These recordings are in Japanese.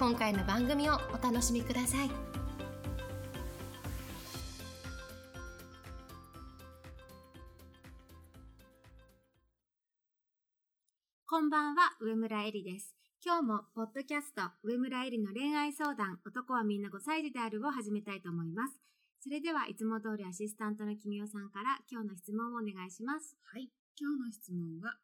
今回の番組をお楽しみくださいこんばんは、上村えりです。今日も、ポッドキャスト、上村えりの恋愛相談、男はみんな5歳児であるを始めたいと思います。それでは、いつも通りアシスタントの君代さんから、今日の質問をお願いします。はい。今日の質問は、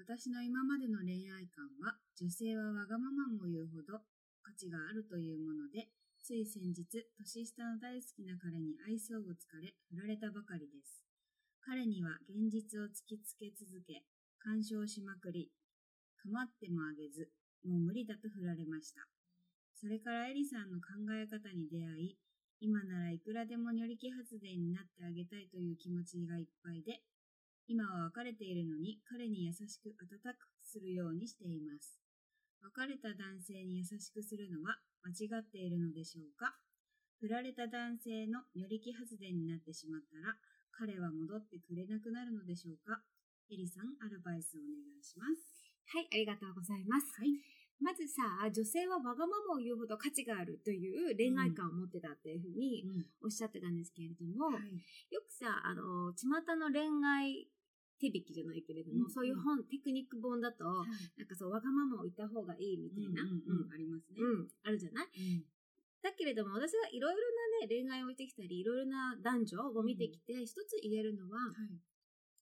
私の今までの恋愛観は、女性はわがままも言うほど価値があるというもので、つい先日、年下の大好きな彼に愛想をつかれ、振られたばかりです。彼には現実を突きつけ続け、干渉しまくり、構ってもあげず、もう無理だと振られました。それからエリさんの考え方に出会い、今ならいくらでもニョリキ発電になってあげたいという気持ちがいっぱいで、今は別れているのに彼に優しく温かくするようにしています。別れた男性に優しくするのは間違っているのでしょうか？振られた男性のニョリキ発電になってしまったら、彼は戻ってくれなくなるのでしょうか？エリさん、アドバイスをお願いします。はい、ありがとうございます。はい。まずさ、女性はわがままを言うほど価値があるという恋愛観を持ってたっていうふうにおっしゃってたんですけれども、はい。よくさ、あの、巷の恋愛手引きじゃないけれども、うん。そういう本、テクニック本だと、なんかそう、わがままを言った方がいいみたいな、うんありますね。うん。あるじゃない？うん。だけれども、私がいろいろなね、恋愛を見てきたり、いろいろな男女を見てきて、一つ言えるのは、はい。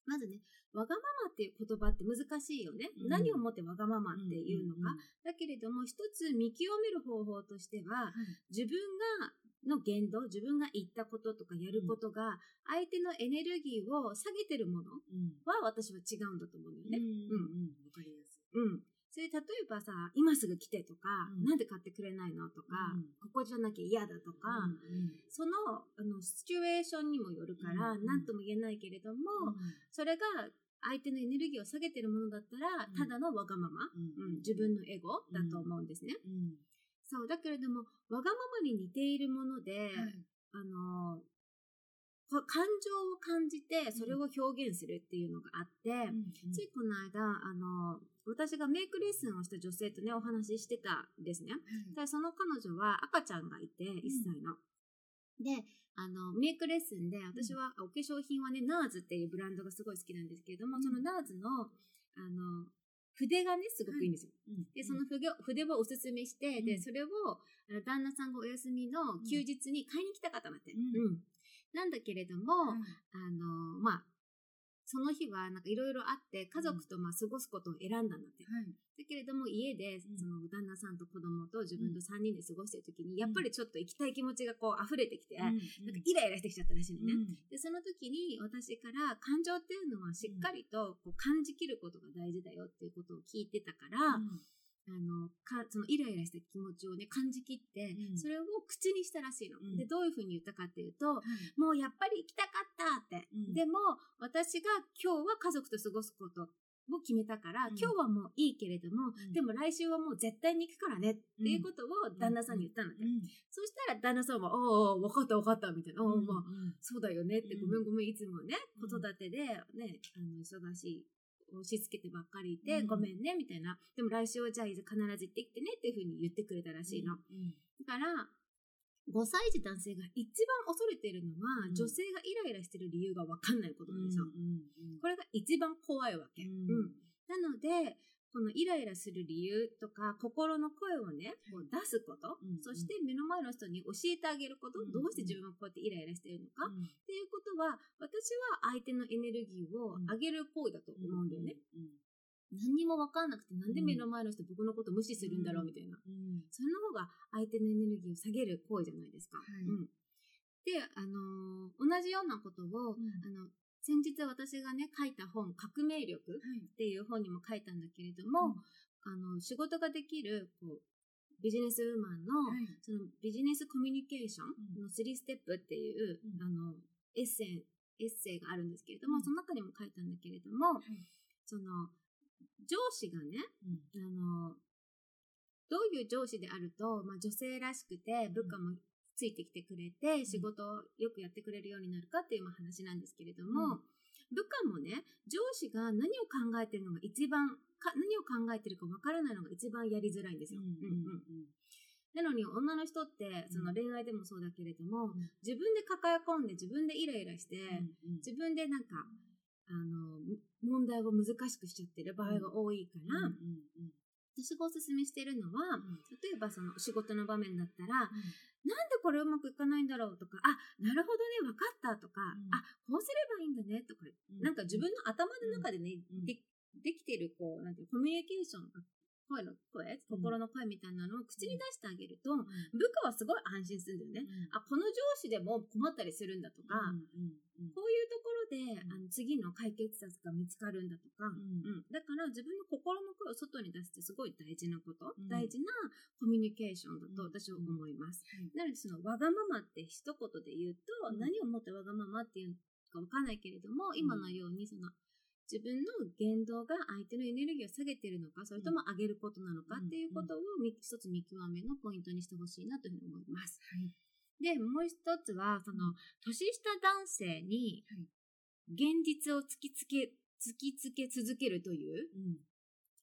まずね、わがままっていう言葉って難しいよね。うん何をもってわがままっていうのか。んんだけれども、一つ見極める方法としては、自分が、の言動、自分が言ったこととかやることが、相手のエネルギーを下げてるものうん。は私は違うんだと思うよね。うん。うん。わかりやすい。うん。それ例えばさ、今すぐ来てとか、うん。なんで買ってくれないのとか、うん。ここじゃなきゃ嫌だとか、うんその、あの、シチュエーションにもよるから、うん。なんとも言えないけれども、それが相手のエネルギーを下げてるものだったら、うん。ただのわがまま、うん。うん、自分のエゴだと思うんですね。うん。そう、だけれども、わがままに似ているもので、はい。あの、こ感情を感じて、それを表現するっていうのがあって、ついこの間、あの、私がメイクレッスンをした女性とね、お話ししてたんですね。で、その彼女は赤ちゃんがいて、1歳の。で、あの、メイクレッスンで、私はお化粧品はね、ナーズっていうブランドがすごい好きなんですけれども、うん。そのナーズの、あの、筆がね、すごくいいんですよ。で、その筆を筆をおすすめして、で、うん。それを、旦那さんがお休みの休日に買いに来たかったんだって。うん。うんなんだけれども、はいあの、まあ、その日はなんかいろいろあって、家族とまあ過ごすことを選んだんだって。はい。だけれども家で、ん。その旦那さんと子供と自分と3人で過ごしてる時に、やっぱりちょっと行きたい気持ちがこう溢れてきて、なんかイライラしてきちゃったらしいのね。で、その時に私から感情っていうのはしっかりとこう感じきることが大事だよっていうことを聞いてたから、あの、か、そのイライラした気持ちをね、感じきって、うん。それを口にしたらしいの。うん。で、どういうふうに言ったかっていうと、もうやっぱり行きたかったって。でも、私が今日は家族と過ごすことを決めたから、うん。今日はもういいけれども、うん。でも来週はもう絶対に行くからねっていうことを旦那さんに言ったんだって。そしたら旦那さんは、おうおう、分かった分かった、みたいな。おうまあそうだよねって、うん。ごめんごめん、いつもね、うん。子育てでね、あの、忙しい、押し付けてばっかりいて、うんごめんね、みたいな。でも来週はじゃあ必ず行ってきてねっていうふうに言ってくれたらしいの。だから、5歳児男性が一番恐れているのは、うん女性がイライラしてる理由がわかんないことなんですよ。これが一番怖いわけ。うんうんなので、このイライラする理由とか、心の声をね、こう出すこと、うんそして目の前の人に教えてあげること、うんどうして自分はこうやってイライラしているのか、っていうことは、私は相手のエネルギーを上げる行為だと思うんだよね。何にも分かんなくて、なんで目の前の人僕のこと無視するんだろうみたいな。それの方が相手のエネルギーを下げる行為じゃないですか。はい。うん、で、あのー同じようなことを、あの、先日私がね、書いた本、革命力っていう本にも書いたんだけれども、あの、仕事ができる、こう、ビジネスウーマンの、はい。そのビジネスコミュニケーションの3ステップっていう、うん。あのエッセイエッセイがあるんですけれども、うんその中にも書いたんだけれども、い。その上司がねうん。あのどういう上司であると、まあ、女性らしくて部下もついてきてくれて、仕事をよくやってくれるようになるかっていうまあ話なんですけれども、うん。部下もね上司が何を考えてるのが一番か何を考えてるかわからないのが一番やりづらいんですよ。うんうんうんなのに女の人ってその恋愛でもそうだけれども、うん自分で抱え込んで自分でイライラして、うん自分でなんかあの問題を難しくしちゃってる場合が多いから、私がおすすめしてるのは、うん。例えばその仕事の場面だったら、なんでこれうまくいかないんだろうとか、あ、なるほどね、わかったとか、うん。あ、こうすればいいんだねとか、うん。なんか自分の頭の中でね、うん。でできてる、こう、なんてコミュニケーション、声の声、心の声みたいなのを口に出してあげると、部下はすごい安心するんだよね。あ、この上司でも困ったりするんだとか、こういうところで、あの次の解決策が見つかるんだとか、うん、だから自分の心の声を外に出すってすごい大事なこと、うん。大事なコミュニケーションだとうん。私は思います。はい。なのでそのわがままって一言で言うと、うん。何をもってわがままっていうかわかんないけれども、今のようにその自分の言動が相手のエネルギーを下げてるのか、それとも上げることなのかっていうことをみ一つ見極めのポイントにしてほしいなというふうに思います。はい。で、もう一つは、その、年下男性にはい、現実を突きつけ、突きつけ続けるという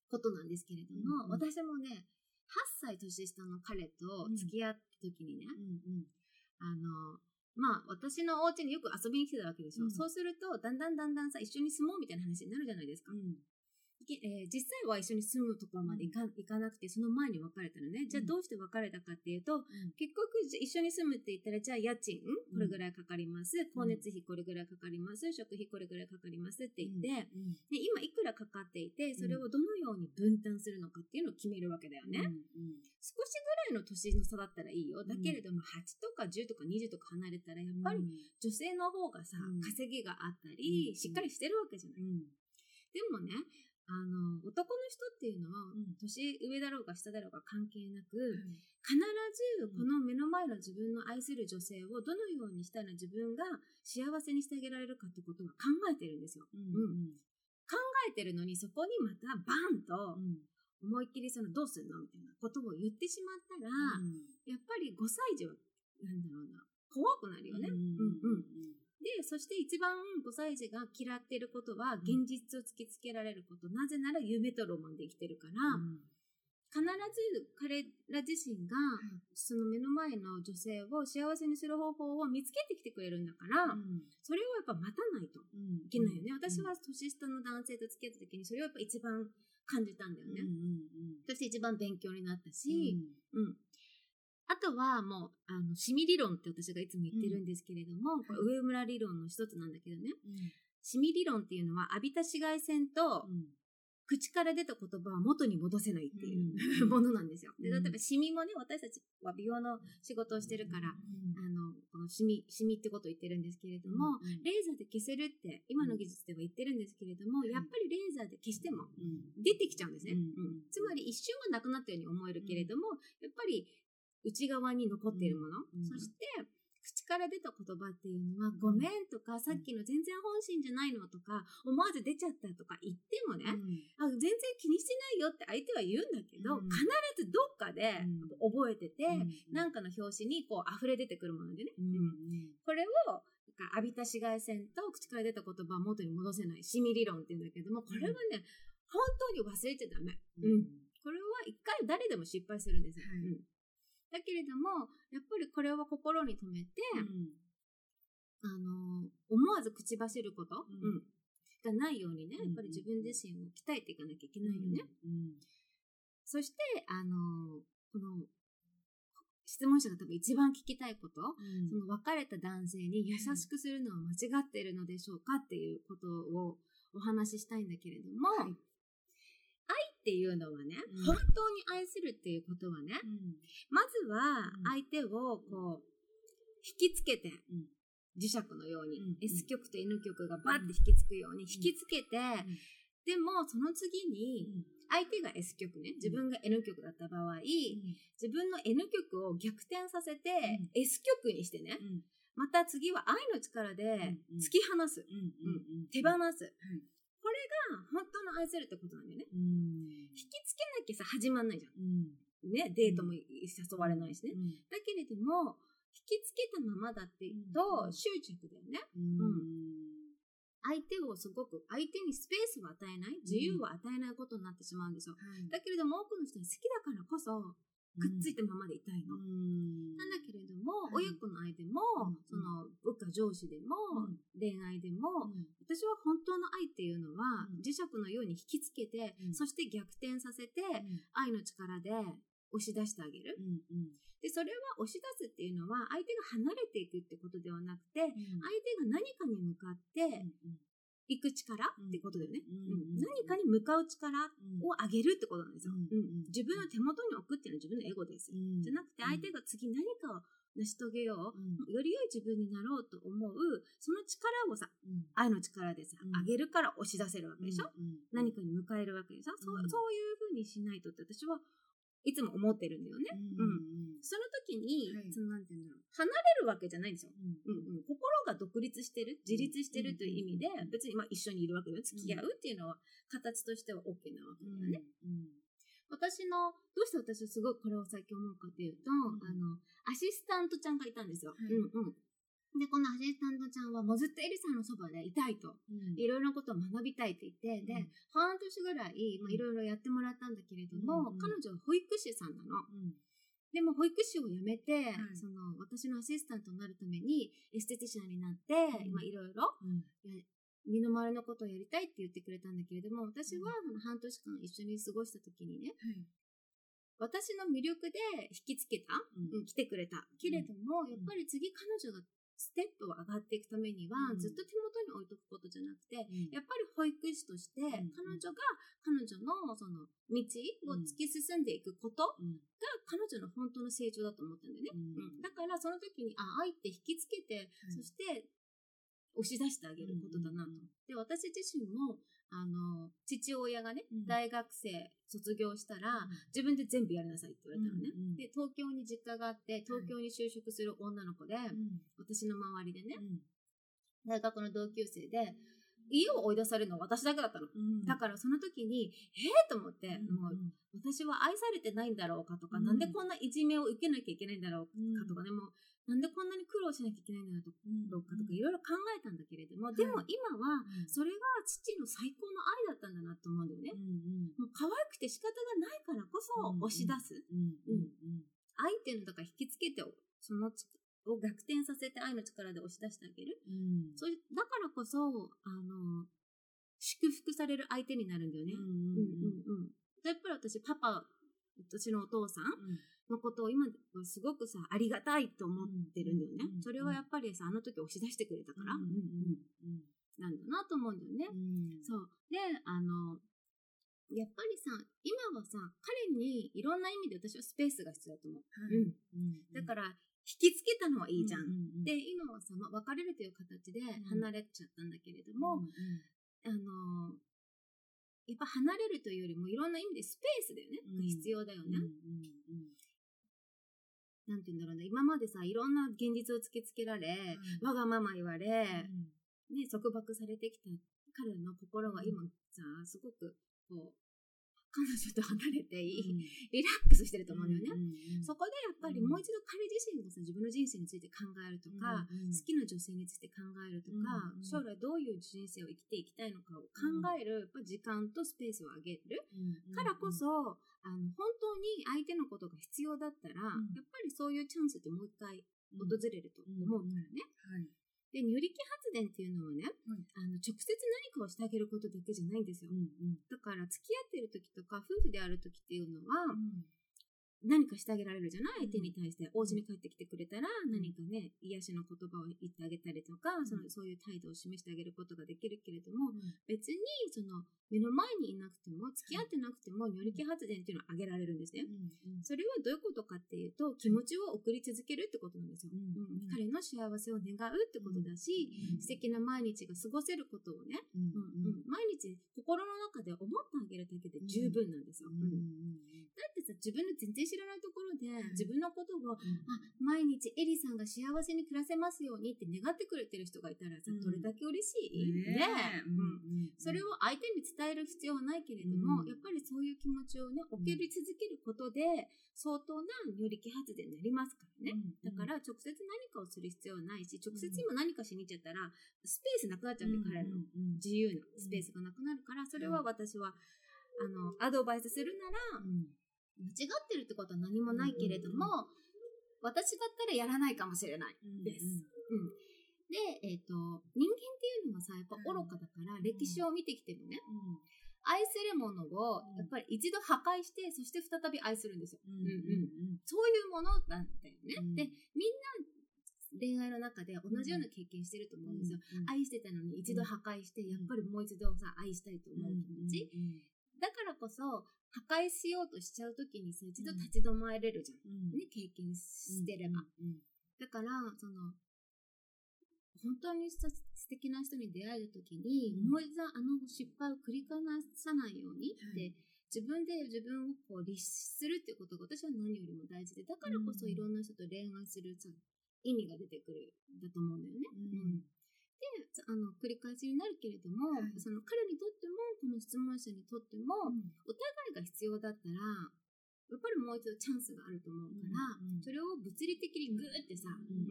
ことなんですけれども、うんうん。私もね、8歳年下の彼と付き合った時にね、あの、まあ、私のお家によく遊びに来てたわけでしょ。うんそうすると、だんだんだんだんさ、一緒に住もうみたいな話になるじゃないですか。うんえー実際は一緒に住むところまで行か,、行かなくて、その前に別れたのね。じゃあどうして別れたかっていうと、結局じゃ一緒に住むって言ったら、じゃあ家賃これぐらいかかります。光熱費これぐらいかかります。食費これぐらいかかりますって言って、で今いくらかかっていて、それをどのように分担するのかっていうのを決めるわけだよね。少しぐらいの年の差だったらいいよ。だけれども、8とか10とか20とか離れたら、やっぱり女性の方がさ、うん。稼ぎがあったり、うん。しっかりしてるわけじゃない。でもね、あの、男の人っていうのは、うん。年上だろうが下だろうが関係なく、必ずこの目の前の自分の愛する女性をどのようにしたら自分が幸せにしてあげられるかってことは考えてるんですよ。考えてるのにそこにまたバンと思いっきりそのどうするのみたいなことを言ってしまったら、やっぱり5歳児は、なんだろうな、怖くなるよね。うんうんで、そして一番5歳児が嫌っていることは、現実を突きつけられること。なぜなら夢とロマンで生きてるから、必ず彼ら自身が、その目の前の女性を幸せにする方法を見つけてきてくれるんだから、それをやっぱ待たないと。いけないよね。私は年下の男性と付き合った時に、それをやっぱ一番感じたんだよね。そして一番勉強になったし、うん。あとはもう、あの、シミ理論って私がいつも言ってるんですけれども、これ上村理論の一つなんだけどね、シミ理論っていうのは浴びた紫外線と口から出た言葉は元に戻せないっていう、うん。ものなんですよ。で、うん。例えばシミもね、私たちは美容の仕事をしてるから、あの、このシミ、シミってことを言ってるんですけれども、レーザーで消せるって今の技術では言ってるんですけれども、やっぱりレーザーで消しても出てきちゃうんですね。うん。うん。つまり一瞬はなくなったように思えるけれども、やっぱり内側に残っているもの、うん。そして口から出た言葉っていうのは、ごめんとか、さっきの全然本心じゃないのとか、思わず出ちゃったとか言ってもね、あ全然気にしてないよって相手は言うんだけど、うん。必ずどっかでうん。覚えてて、なんか、かの表紙にこう溢れ出てくるものでね。うん。これを、浴びた紫外線と口から出た言葉は元に戻せない、シミ理論って言うんだけども、これはね、本当に忘れちゃダメ。うん。これは一回誰でも失敗するんですよ。はい。うんだけれども、やっぱりこれは心に留めて、あの、思わず口走ること、うん。うんがないようにね、うんやっぱり自分自身を鍛えていかなきゃいけないよね。そして、あの、この、質問者が多分一番聞きたいこと、その別れた男性に優しくするのは間違っているのでしょうかっていうことをお話ししたいんだけれども、はい。愛っていうのはね、うん。本当に愛するっていうことはね、まずはうん。相手をこう、引きつけて、うん。磁石のように、うん S 極と N 極がバッて引きつくように引きつけて、ん。でもその次に、相手が S 曲ね、自分が N 曲だった場合、自分の N 曲を逆転させてうん。S 曲にしてね、また次は愛の力でうん突き放す、手放す。これが本当の愛するってことなんだよね。引きつけなきゃさ、始まんないじゃん。ね、デートも誘われないしね。だけれども、引きつけたままだっていうと、うん執着だよね。相手をすごく、相手にスペースを与えない、自由を与えないことになってしまうんですよ。だけれども、多くの人は好きだからこそ、くっついたままでいたいの。なんだけれども、はい親子の愛でも、うん。その部下上司でも、うん。恋愛でも、私は本当の愛っていうのは、うん。磁石のように引きつけて、うん。そして逆転させて、愛の力で押し出してあげる。で、それは押し出すっていうのは、相手が離れていくってことではなくて、相手が何かに向かっていく力ってことだよね。うんうん何かに向かう力を上げるってことなんですよ。うんうん自分の手元に置くっていうのは自分のエゴです。じゃなくて、相手が次何かを成し遂げよう、より良い自分になろうと思う、その力をさ、愛の力でさ、うん。上げるから押し出せるわけでしょ、何かに迎えるわけでしょ、そううん。そういうふうにしないとって私はいつも思ってるんだよね。その時に、はい。そのなんて言うんだろう、離れるわけじゃないんですよ。うん。うん、心が独立してる、自立してるという意味で、別にまあ一緒にいるわけで、付き合うっていうのは、形としては OK なわけだよね。私の、どうして私はすごいこれを最近思うかっていうと、ん。あの、アシスタントちゃんがいたんですよ。はい。うんうん。で、このアシスタントちゃんはもうずっとエリさんのそばでいたいと。いろいろなことを学びたいって言って、で、うん。半年ぐらい、まあ、いろいろやってもらったんだけれども、うんうん。彼女は保育士さんなの。でも保育士を辞めて、その私のアシスタントになるためにエステティシャンになって、うん。まあいろいろ身の回りのことをやりたいって言ってくれたんだけれども、私はその半年間一緒に過ごした時にね、私の魅力で引きつけた、うん。来てくれた。けれども、やっぱり次彼女がステップを上がっていくためには、うん。ずっと手元に置いとくことじゃなくて、やっぱり保育士として、ん。彼女が彼女のその道を突き進んでいくことが彼女の本当の成長だと思ったんだよね。うん。だからその時に、あ、愛って引きつけて、そして押し出してあげることだなと。で、私自身も、あの、父親がね、うん。大学生卒業したら、自分で全部やりなさいって言われたのね。うんうんで、東京に実家があって、東京に就職する女の子で、私の周りでね、大学の同級生で、家を追い出されるのは私だけだったの。だからその時に、ええと思って、もう私は愛されてないんだろうかとか、うん。なんでこんないじめを受けなきゃいけないんだろうかとかね、もうなんでこんなに苦労しなきゃいけないんだろうかとかいろいろ考えたんだけれども、でも今はそれが父の最高の愛だったんだなと思うんだよね。もう可愛くて仕方がないからこそうん押し出す。愛っていうのだから引きつけて、そのちを逆転させて愛の力で押し出してあげる。それだからこそ、あの、祝福される相手になるんだよね。うんうんうん。やっぱり私、パパ、私のお父さんのことを今はすごくさ、ありがたいと思ってるんだよね。それはやっぱりさ、あの時押し出してくれたから、なんだなと思うんだよね。そう。で、あの、やっぱりさ、今はさ、彼にいろんな意味で私はスペースが必要だと思う。うん。だから、引きつけたのはいいじゃん。で、今はさ、まあ、別れるという形で離れちゃったんだけれども、あの、やっぱ離れるというよりもいろんな意味でスペースだよね。うんが必要だよね。なんて言うんだろうな。今までさ、いろんな現実を突きつけられ、わがまま言われ、ね、束縛されてきた彼の心は今さ、すごく、こう、彼女と離れていい、リラックスしてると思うんだよね。そこでやっぱりもう一度彼自身がさ、自分の人生について考えるとか、好きな女性について考えるとか、うんうん将来どういう人生を生きていきたいのかを考える、やっぱ時間とスペースをあげる。からこそ、あの、本当に相手のことが必要だったら、ん。やっぱりそういうチャンスってもう一回訪れると思うからね。で、ニュリキ発電っていうのはね、あの、直接何かをしてあげることだけじゃないんですよ。だから、付き合ってる時とか、夫婦である時っていうのは、何かしてあげられるじゃない？相手に対して、お家に帰ってきてくれたら、何かね、癒しの言葉を言ってあげたりとか、そのそういう態度を示してあげることができるけれども、別に、その、目の前にいなくても、付き合ってなくても、ニョリキ発電っていうのをあげられるんですね。それはどういうことかっていうと、気持ちを送り続けるってことなんですよ。うん彼の幸せを願うってことだし、素敵な毎日が過ごせることをね、うんうん。毎日心の中で思ってあげるだけで十分なんですよ。うん。だってさ、自分の全然知らないところで、自分のことを、あ、毎日エリさんが幸せに暮らせますようにって願ってくれてる人がいたらさ、どれだけ嬉しい？ねうんそれを相手に伝える必要はないけれども、やっぱりそういう気持ちをね、送り続けることで、相当な如力発電になりますからね。だから直接何かをする必要はないし、直接今何かしに行っちゃったら、スペースなくなっちゃうんで、彼の自由なスペースがなくなるから、それは私は、あの、アドバイスするなら、間違ってるってことは何もないけれども、私だったらやらないかもしれない。です。うん、で、えっ、ー、と、人間っていうのはさ、やっぱ愚かだから、歴史を見てきてもね、愛するものを、やっぱり一度破壊して、そして再び愛するんですよ。うんうんそういうものなんだよね。で、みんな、恋愛の中で同じような経験してると思うんですよ。愛してたのに一度破壊して、やっぱりもう一度さ、愛したいと思う気持ち。だからこそ、破壊しようとしちゃうときにさ、一度立ち止まれるじゃん。ね、経験してれば。だから、その、本当に素敵な人に出会えるときに、もう一度あの失敗を繰り返さないようにって、自分で自分をこう律するってことが私は何よりも大事で、だからこそいろんな人と恋愛するさ、意味が出てくるんだと思うんだよね。うんで、あの、繰り返しになるけれども、はい、その彼にとっても、この質問者にとっても、うん、お互いが必要だったら、やっぱりもう一度チャンスがあると思うから、うんうん、それを物理的にグーってさ、うん。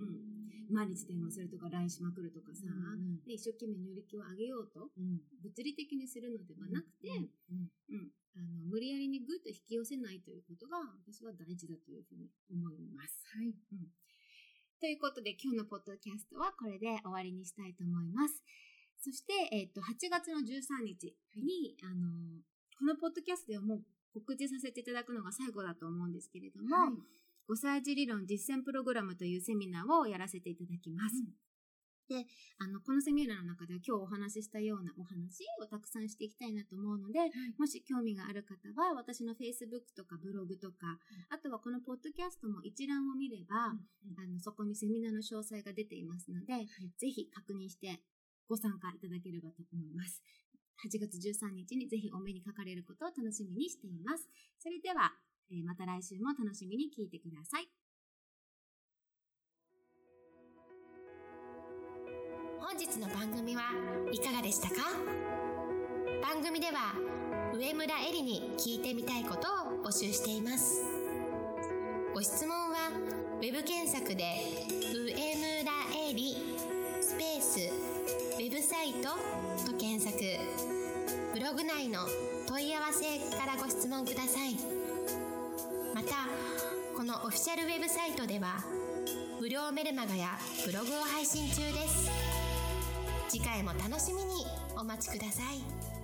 うん、毎日電話するとか LINE しまくるとかさ、うんうん、で一生懸命乗り気を上げようと、うん、物理的にするのではなくて、うんあの無理やりにグーッと引き寄せないということが私は大事だというふうに思います。はい、うんということで今日のポッドキャストはこれで終わりにしたいと思います。そして、えっ、と、8月の13日に、はい、あの、このポッドキャストではもう告知させていただくのが最後だと思うんですけれども、はい、5歳児理論実践プログラムというセミナーをやらせていただきます。うんで、あの、このセミナーの中では今日お話ししたようなお話をたくさんしていきたいなと思うので、はい、もし興味がある方は私の Facebook とかブログとか、うん、あとはこのポッドキャストも一覧を見れば、うん、あのそこにセミナーの詳細が出ていますので、はい、ぜひ確認してご参加いただければと思います。8月13日にぜひお目にかかれることを楽しみにしています。それでは、えー、また来週も楽しみに聞いてください。本日の番組はいかがでしたか？番組では上村えりに聞いてみたいことを募集しています。ご質問は web 検索で「上村えり」スペースウェブサイトと検索。ブログ内の問い合わせからご質問ください。またこのオフィシャルウェブサイトでは無料メルマガやブログを配信中です。次回も楽しみにお待ちください。